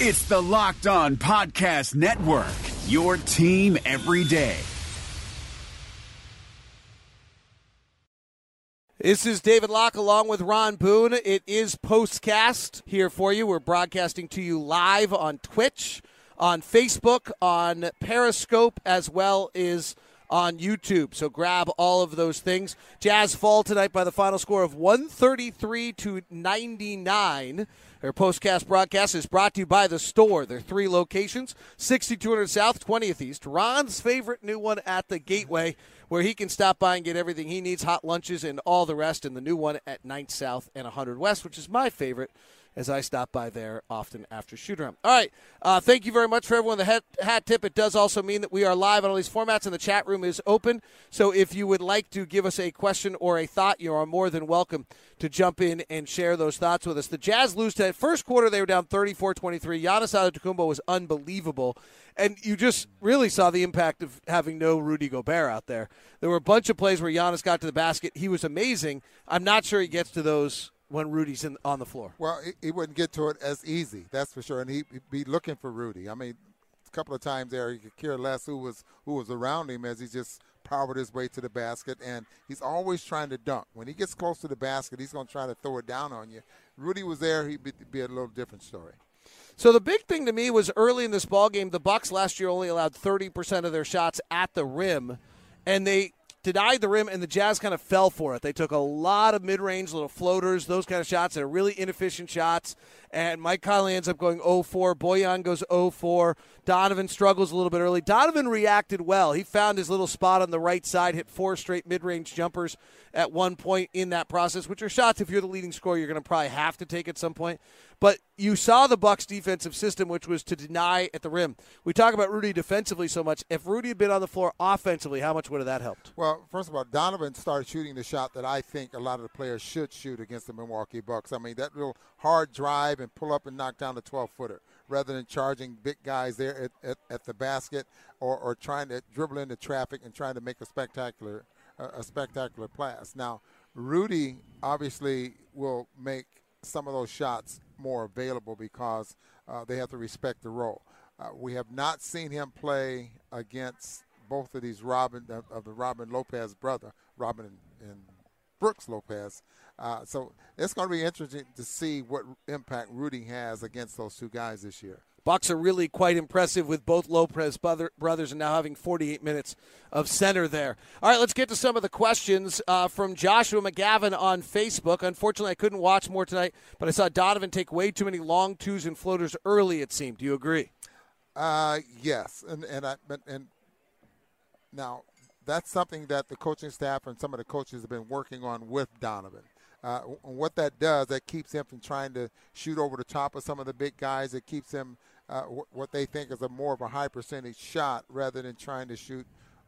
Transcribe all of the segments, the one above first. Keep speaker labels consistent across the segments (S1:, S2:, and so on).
S1: It's the Locked On Podcast Network, your team every day.
S2: This is David Locke along with Ron Boone. It is Postcast here for you. We're broadcasting to you live on Twitch, on Facebook, on Periscope, as well as on YouTube. So grab all of those things. Jazz fall tonight by the final score of 133 to 99. Their postcast broadcast is brought to you by the store. Their three locations 6200 South, 20th East. Ron's favorite new one at the Gateway, where he can stop by and get everything he needs hot lunches and all the rest. And the new one at 9th South and 100 West, which is my favorite as I stop by there often after shoot around. All right. Uh, thank you very much for everyone. The hat, hat tip. It does also mean that we are live on all these formats, and the chat room is open. So if you would like to give us a question or a thought, you are more than welcome to jump in and share those thoughts with us. The Jazz lose to first quarter. They were down 34-23. Giannis Antetokounmpo was unbelievable. And you just really saw the impact of having no Rudy Gobert out there. There were a bunch of plays where Giannis got to the basket. He was amazing. I'm not sure he gets to those when Rudy's in, on the floor.
S3: Well, he, he, wouldn't get to it as easy, that's for sure, and he'd be looking for Rudy. I mean, a couple of times there, he could care less who was who was around him as he just powered his way to the basket, and he's always trying to dunk. When he gets close to the basket, he's going to try to throw it down on you. Rudy was there; he'd be, be a little different story.
S2: So the big thing to me was early in this ball game, the Bucks last year only allowed 30% of their shots at the rim, and they denied the rim, and the Jazz kind of fell for it. They took a lot of mid range, little floaters, those kind of shots that are really inefficient shots. And Mike Conley ends up going 0 4. Bojan goes 0 4. Donovan struggles a little bit early. Donovan reacted well. He found his little spot on the right side, hit four straight mid range jumpers at one point in that process, which are shots, if you're the leading scorer, you're going to probably have to take at some point. But you saw the Bucks defensive system, which was to deny at the rim. We talk about Rudy defensively so much. If Rudy had been on the floor offensively, how much would have that helped?
S3: Well, first of all, Donovan started shooting the shot that I think a lot of the players should shoot against the Milwaukee Bucks. I mean, that little hard drive and pull up and knock down the 12 footer rather than charging big guys there at, at, at, the basket or, or trying to dribble into traffic and trying to make a spectacular a spectacular pass. Now, Rudy obviously will make some of those shots more available because uh, they have to respect the roll. Uh, we have not seen him play against both of these Robin of the Robin Lopez brother, Robin and, and Brooks Lopez. Uh, so it's going to be interesting to see what impact Rudy has against those two guys this year.
S2: Bucks are really quite impressive with both Lopez brothers and now having 48 minutes of center there. All right, let's get to some of the questions uh, from Joshua McGavin on Facebook. Unfortunately, I couldn't watch more tonight, but I saw Donovan take way too many long twos and floaters early. It seemed. Do you agree?
S3: Uh, yes, and and I and now that's something that the coaching staff and some of the coaches have been working on with Donovan. Uh, what that does, that keeps him from trying to shoot over the top of some of the big guys. It keeps him uh, what they think is a more of a high percentage shot rather than trying to shoot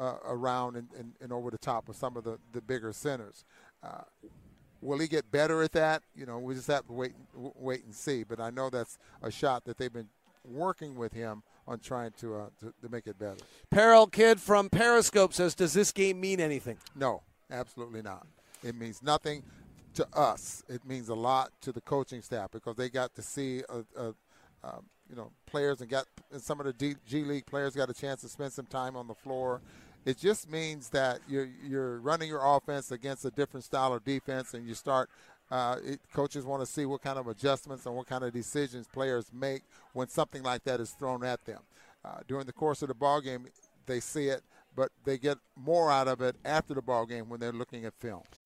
S3: uh, around and, and, and, over the top of some of the, the bigger centers. Uh, will he get better at that? You know, we just have to wait wait and see. But I know that's a shot that they've been working with him on trying to, uh, to, to make it better.
S2: Peril Kid from Periscope says, "Does this game mean anything?"
S3: No, absolutely not. It means nothing to us. It means a lot to the coaching staff because they got to see a, a um, you know players and got and some of the G League players got a chance to spend some time on the floor. It just means that you're you're running your offense against a different style of defense, and you start. Uh, it, coaches want to see what kind of adjustments and what kind of decisions players make when something like that is thrown at them. Uh, during the course of the ball game, they see it, but they get more out of it after the ball game when they're looking at film.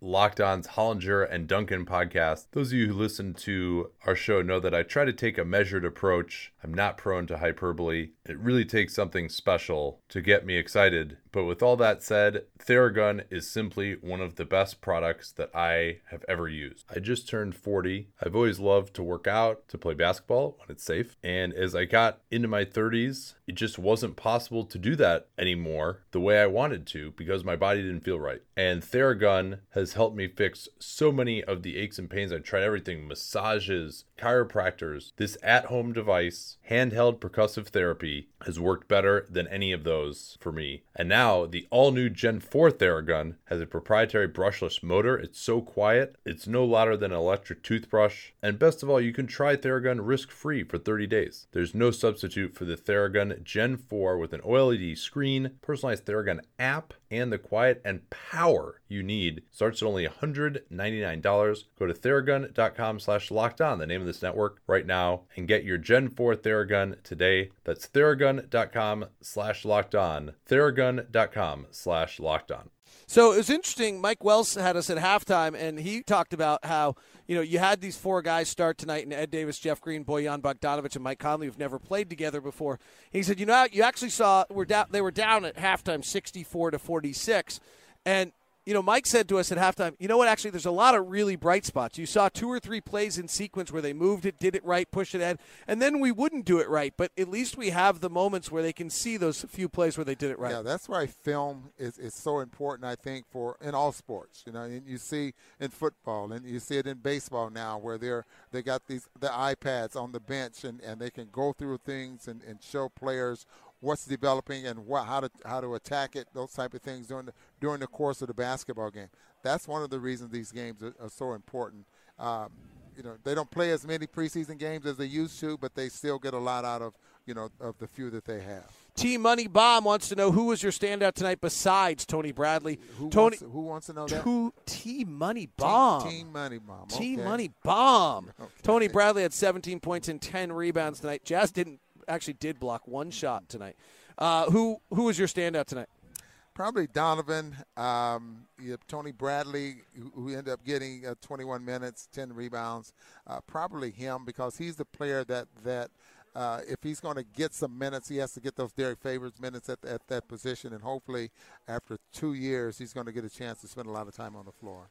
S4: Locked On's Hollinger and Duncan podcast. Those of you who listen to our show know that I try to take a measured approach. I'm not prone to hyperbole. It really takes something special to get me excited. But with all that said, Theragun is simply one of the best products that I have ever used. I just turned 40. I've always loved to work out, to play basketball when it's safe. And as I got into my 30s, it just wasn't possible to do that anymore the way I wanted to because my body didn't feel right. And Theragun has helped me fix so many of the aches and pains. I've tried everything massages, chiropractors. This at home device, handheld percussive therapy, has worked better than any of those for me. And now the all new Gen 4 Theragun has a proprietary brushless motor. It's so quiet, it's no louder than an electric toothbrush. And best of all, you can try Theragun risk free for 30 days. There's no substitute for the Theragun Gen 4 with an OLED screen, personalized Theragun app, and the quiet and power you need. Starts at only $199. Go to theragun.com slash locked on, the name of this network, right now, and get your Gen 4 Theragun today. That's theragun.com slash locked on. Theragun.com slash locked on.
S2: So it was interesting. Mike Wells had us at halftime, and he talked about how you know you had these four guys start tonight, and Ed Davis, Jeff Green, Bojan Bogdanovic, and Mike Conley, who've never played together before. He said, you know, you actually saw we're. They were down at halftime, sixty-four to forty-six, and you know, Mike said to us at halftime, you know what, actually, there's a lot of really bright spots. You saw two or three plays in sequence where they moved it, did it right, pushed it ahead, and then we wouldn't do it right. But at least we have the moments where they can see those few plays where they did it right.
S3: Yeah, that's why film is, is so important, I think, for in all sports. You know, and you see in football and you see it in baseball now where they're they got these the iPads on the bench and, and they can go through things and, and show players what's developing and what, how to how to attack it, those type of things during the during the course of the basketball game. That's one of the reasons these games are, are so important. Um, you know, they don't play as many preseason games as they used to, but they still get a lot out of you know of the few that they have.
S2: T Money Bomb wants to know who was your standout tonight besides Tony Bradley.
S3: Who
S2: Tony,
S3: wants, who wants to know that?
S2: T Money Bomb.
S3: Team, team Money Bomb.
S2: T. Money Bomb.
S3: Okay.
S2: Tony Bradley had 17 points and 10 rebounds tonight. Jazz didn't actually did block one shot tonight. Uh, who who was your standout tonight?
S3: Probably Donovan, um, you Tony Bradley, who, who ended up getting uh, 21 minutes, 10 rebounds. Uh, probably him because he's the player that that uh, if he's going to get some minutes, he has to get those Derrick Favors minutes at, at that position, and hopefully, after two years, he's going to get a chance to spend a lot of time on the floor.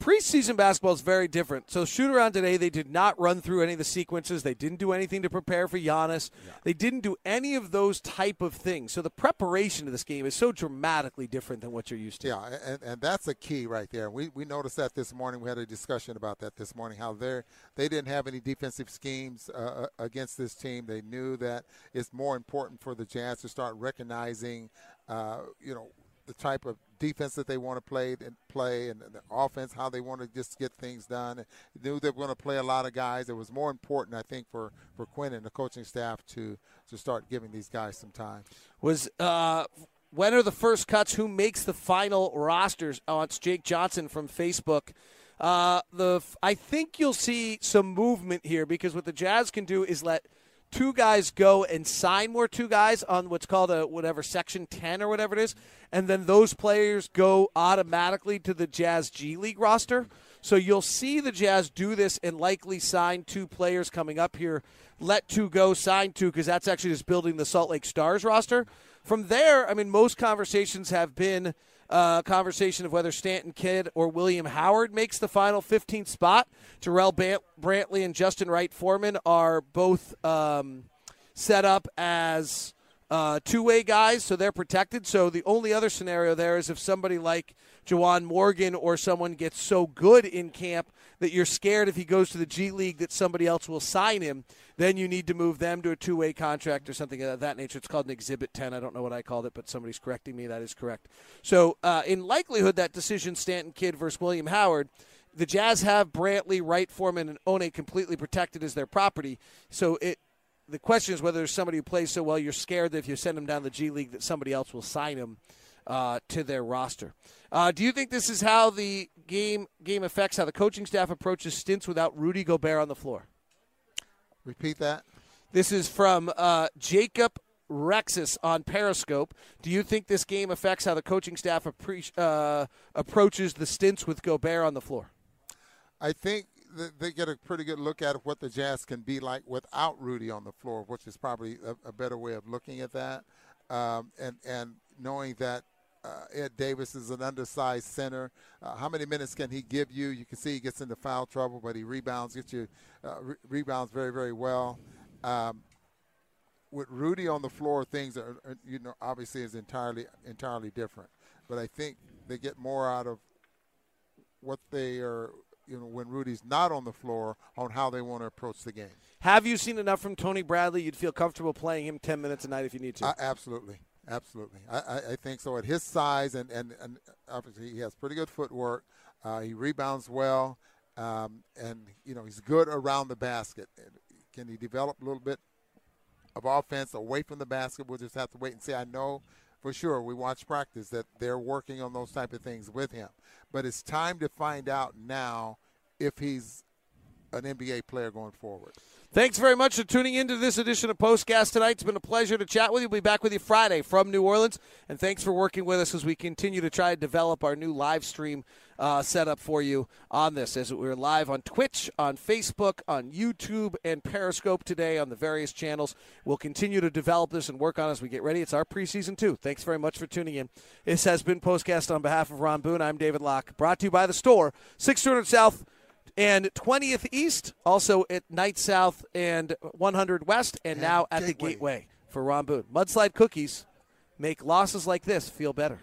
S2: Preseason basketball is very different. So shoot around today, they did not run through any of the sequences. They didn't do anything to prepare for Giannis. They didn't do any of those type of things. So the preparation of this game is so dramatically different than what you're used to.
S3: Yeah, and, and that's a key right there. We, we noticed that this morning. We had a discussion about that this morning. How they they didn't have any defensive schemes uh, against this team. They knew that it's more important for the Jazz to start recognizing, uh, you know, the type of defense that they want to play and play and the offense how they want to just get things done and knew they were going to play a lot of guys it was more important i think for for Quin and the coaching staff to to start giving these guys some time
S2: Was uh, when are the first cuts? Who makes the final rosters? Oh, it's Jake Johnson from Facebook. Uh, the I think you'll see some movement here because what the Jazz can do is let two guys go and sign more two guys on what's called a whatever section 10 or whatever it is and then those players go automatically to the jazz g league roster. So you'll see the jazz do this and likely sign two players coming up here. Let two go sign two because that's actually just building the salt lake stars roster. From there i mean most conversations have been uh, conversation of whether Stanton Kidd or William Howard makes the final 15th spot. Jarrell Bant- Brantley and Justin Wright Foreman are both um, set up as uh, two way guys, so they're protected. So the only other scenario there is if somebody like Juwan Morgan or someone gets so good in camp that you're scared if he goes to the G League that somebody else will sign him, then you need to move them to a two way contract or something of that nature. It's called an Exhibit 10. I don't know what I called it, but somebody's correcting me. That is correct. So, uh, in likelihood, that decision, Stanton Kidd versus William Howard, the Jazz have Brantley, Wright, Foreman, and One completely protected as their property. So it the question is whether there's somebody who plays so well you're scared that if you send him down the G League that somebody else will sign him uh, to their roster. Uh, do you think this is how the game game affects how the coaching staff approaches stints without Rudy Gobert on the floor?
S3: Repeat that.
S2: This is from uh, Jacob Rexus on Periscope. Do you think this game affects how the coaching staff appre- uh, approaches the stints with Gobert on the floor?
S3: I think they get a pretty good look at what the Jazz can be like without Rudy on the floor, which is probably a, a better way of looking at that. Um, and and knowing that uh, Ed Davis is an undersized center. Uh, how many minutes can he give you? You can see he gets into foul trouble, but he rebounds, gets you uh, re- rebounds very, very well. Um, with Rudy on the floor, things are, are, you know obviously is entirely entirely different. But I think they get more out of what they are you know when Rudy's not on the floor on how they want to approach the game.
S2: Have you seen enough from Tony Bradley? You'd feel comfortable playing him ten minutes a night if you need to.
S3: Uh, absolutely, absolutely. I, I, think so. At his size and, and, and obviously he has pretty good footwork. Uh, he rebounds well, um, and you know he's good around the basket. Can he develop a little bit of offense away from the basket? We'll just have to wait and see. I know for sure we watch practice that they're working on those type of things with him. But it's time to find out now if he's an NBA player going forward.
S2: Thanks very much for tuning into this edition of Postcast tonight. It's been a pleasure to chat with you. We'll be back with you Friday from New Orleans. And thanks for working with us as we continue to try to develop our new live stream uh, setup for you on this. As we're live on Twitch, on Facebook, on YouTube, and Periscope today on the various channels. We'll continue to develop this and work on as we get ready. It's our preseason, too. Thanks very much for tuning in. This has been Postcast on behalf of Ron Boone. I'm David Locke, brought to you by the store, 600 South and 20th East, also at Night South and 100 West, and, and now at Gateway. the Gateway for Ron Boone. Mudslide cookies make losses like this feel better.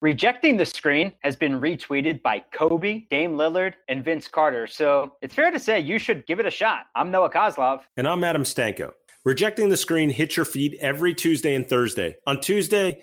S5: Rejecting the screen has been retweeted by Kobe, Dame Lillard, and Vince Carter. So it's fair to say you should give it a shot. I'm Noah Kozlov.
S6: And I'm Adam Stanko. Rejecting the screen hits your feed every Tuesday and Thursday. On Tuesday,